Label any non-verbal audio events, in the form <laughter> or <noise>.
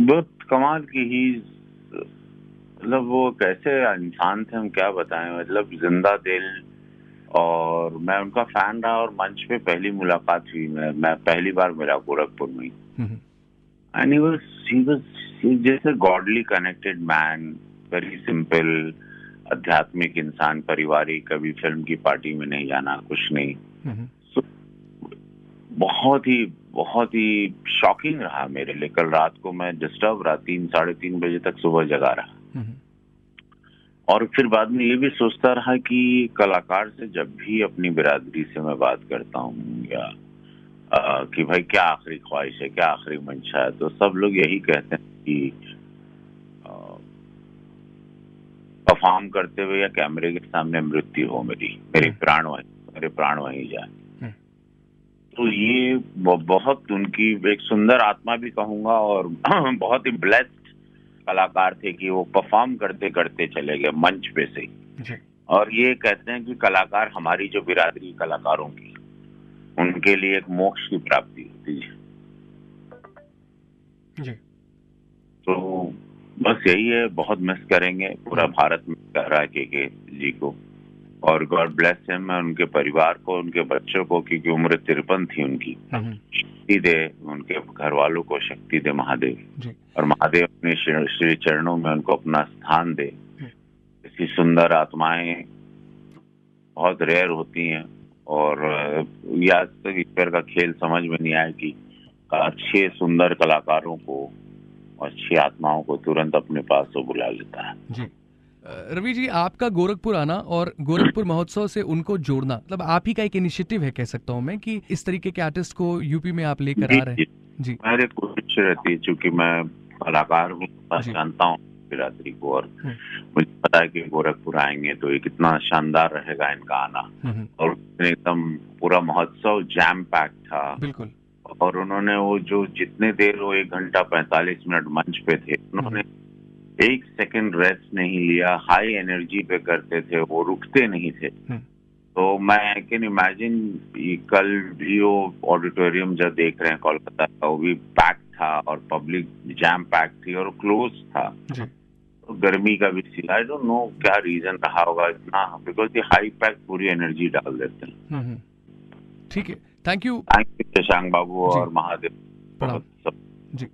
बहुत कमाल की ही मतलब वो कैसे इंसान थे हम क्या बताएँ? मतलब ज़िंदा दिल और मैं उनका फ़ैन रहा और मंच पे पहली मुलाकात हुई। मैं मैं पहली बार मिला गोरखपुर में। एंड ही ही वाज जैसे godly connected man very simple आध्यात्मिक इंसान पारिवारिक कभी फ़िल्म की पार्टी में नहीं जाना कुछ नहीं। so, बहुत ही बहुत ही शॉकिंग रहा मेरे लिए कल रात को मैं डिस्टर्ब रहा तीन साढ़े तीन बजे तक सुबह जगा रहा और फिर बाद में ये भी सोचता रहा कि कलाकार से जब भी अपनी बिरादरी से मैं बात करता हूँ या आ, कि भाई क्या आखिरी ख्वाहिश है क्या आखिरी मंशा है तो सब लोग यही कहते हैं कि परफॉर्म करते हुए या कैमरे के सामने मृत्यु हो मेरी मेरे हम्म। प्राण वहीं मेरे प्राण वहीं जाए हम्म। तो ये बहुत उनकी एक सुंदर आत्मा भी कहूँगा और <clears throat> बहुत ही ब्लेस्ड कलाकार थे कि वो परफॉर्म करते करते चले गए मंच पे से। और ये कहते हैं कि कलाकार हमारी जो बिरादरी कलाकारों की उनके लिए एक मोक्ष की प्राप्ति होती है। जी। तो बस यही है बहुत मिस करेंगे पूरा भारत मिस कर रहा है के जी को। और गॉड ब्लेस हिम मैं उनके परिवार को उनके बच्चों को क्योंकि उम्र तिरपन थी उनकी। हम्म। शक्ति दे उनके घर वालों को शक्ति दे महादेव। और महादेव अपने श्री चरणों में उनको अपना स्थान दे। ऐसी। सुंदर आत्माएँ बहुत रेयर होती हैं। और आज तक ईश्वर का खेल समझ में नहीं आया कि अच्छे सुंदर कलाकारों को अच्छी आत्माओं को तुरंत अपने पास तो बुला लेता है। जी। रवि जी आपका गोरखपुर आना और गोरखपुर महोत्सव से उनको जोड़ना मतलब आप ही का एक इनिशिएटिव है कह सकता हूँ मैं कि इस तरीके के आर्टिस्ट को यूपी में आप लेकर आ रहे हैं। जी। मेरे कोशिश रहती है चूँकि मैं कलाकार हूँ जानता हूँ बिरादरी को और हम्म। मुझे पता है कि गोरखपुर आएँगे तो ये कितना शानदार रहेगा इनका आना। हम्म, हम्म। और एकदम पूरा महोत्सव जैम पैक था। बिल्कुल। और उन्होंने वो जो जितने देर वो एक घंटा पैंतालीस मिनट मंच पे थे उन्होंने एक सेकंड रेस्ट नहीं लिया हाई एनर्जी पे करते थे वो रुकते नहीं थे। हम्म। तो मैं आई कैन इमेजिन कल भी वो ऑडिटोरियम जब देख रहे हैं कोलकाता का वो भी पैक था और पब्लिक जैम पैक थी और क्लोज था। तो गर्मी का भी सी आई डोंट नो क्या रीजन रहा होगा इतना बिकॉज़ ये हाई पैक पूरी एनर्जी डाल देते हैं। हम्म, हम्म। ठीक है। Thank you thank you Shashank Babu और महादेव। बहुत सब जी।